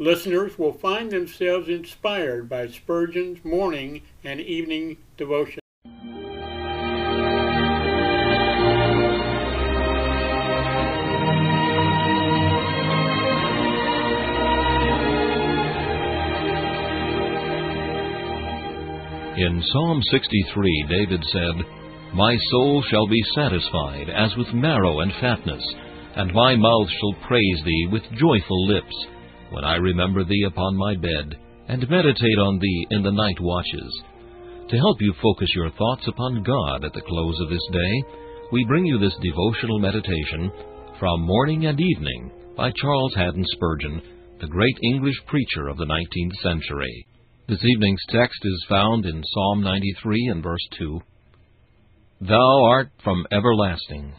Listeners will find themselves inspired by Spurgeon's morning and evening devotion. In Psalm 63, David said, My soul shall be satisfied as with marrow and fatness, and my mouth shall praise thee with joyful lips when I remember Thee upon my bed, and meditate on Thee in the night watches. To help you focus your thoughts upon God at the close of this day, we bring you this devotional meditation from Morning and Evening by Charles Haddon Spurgeon, the great English preacher of the 19th century. This evening's text is found in Psalm 93 and verse 2. Thou art from everlasting.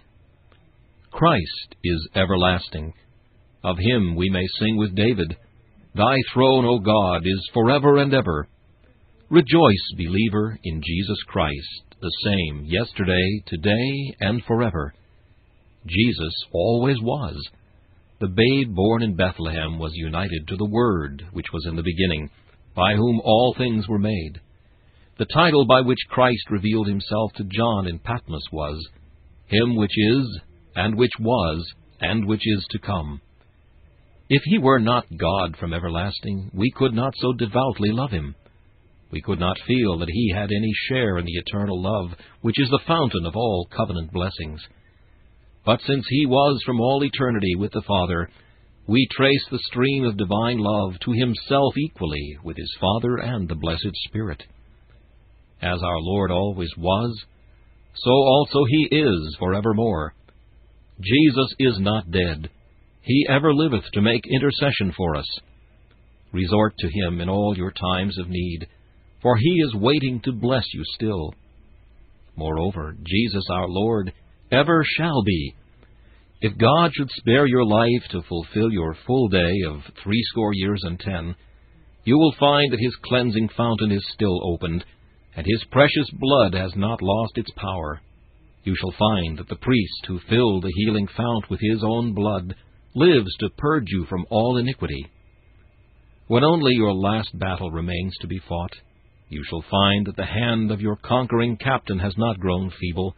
Christ is everlasting. Of him we may sing with David, Thy throne, O God, is forever and ever. Rejoice, believer, in Jesus Christ, the same yesterday, today, and forever. Jesus always was. The babe born in Bethlehem was united to the Word, which was in the beginning, by whom all things were made. The title by which Christ revealed himself to John in Patmos was, Him which is, and which was, and which is to come. If he were not God from everlasting, we could not so devoutly love him. We could not feel that he had any share in the eternal love, which is the fountain of all covenant blessings. But since he was from all eternity with the Father, we trace the stream of divine love to himself equally with his Father and the blessed Spirit. As our Lord always was, so also he is forevermore. Jesus is not dead. He ever liveth to make intercession for us. Resort to him in all your times of need, for he is waiting to bless you still. Moreover, Jesus our Lord ever shall be. If God should spare your life to fulfill your full day of threescore years and ten, you will find that his cleansing fountain is still opened, and his precious blood has not lost its power. You shall find that the priest who filled the healing fount with his own blood lives to purge you from all iniquity. When only your last battle remains to be fought, you shall find that the hand of your conquering captain has not grown feeble.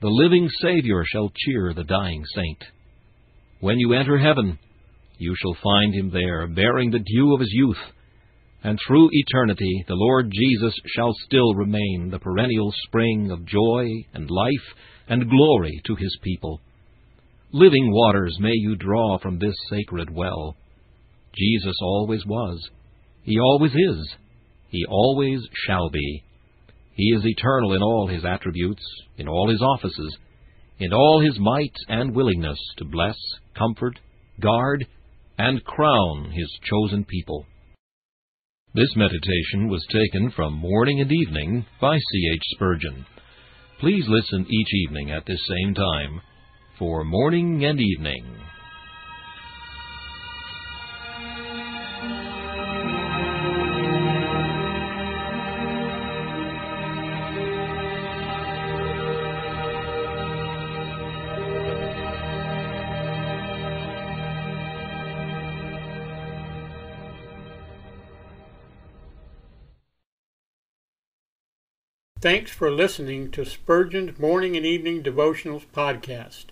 The living Saviour shall cheer the dying saint. When you enter heaven, you shall find him there, bearing the dew of his youth, and through eternity the Lord Jesus shall still remain the perennial spring of joy and life and glory to his people. Living waters may you draw from this sacred well. Jesus always was. He always is. He always shall be. He is eternal in all his attributes, in all his offices, in all his might and willingness to bless, comfort, guard, and crown his chosen people. This meditation was taken from Morning and Evening by C. H. Spurgeon. Please listen each evening at this same time for morning and evening. Thanks for listening to Spurgeon's Morning and Evening Devotionals podcast.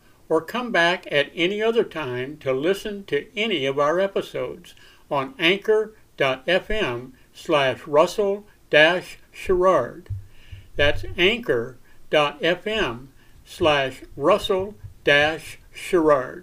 or come back at any other time to listen to any of our episodes on anchor.fm slash Russell dash Sherrard. That's anchor.fm slash Russell dash Sherrard.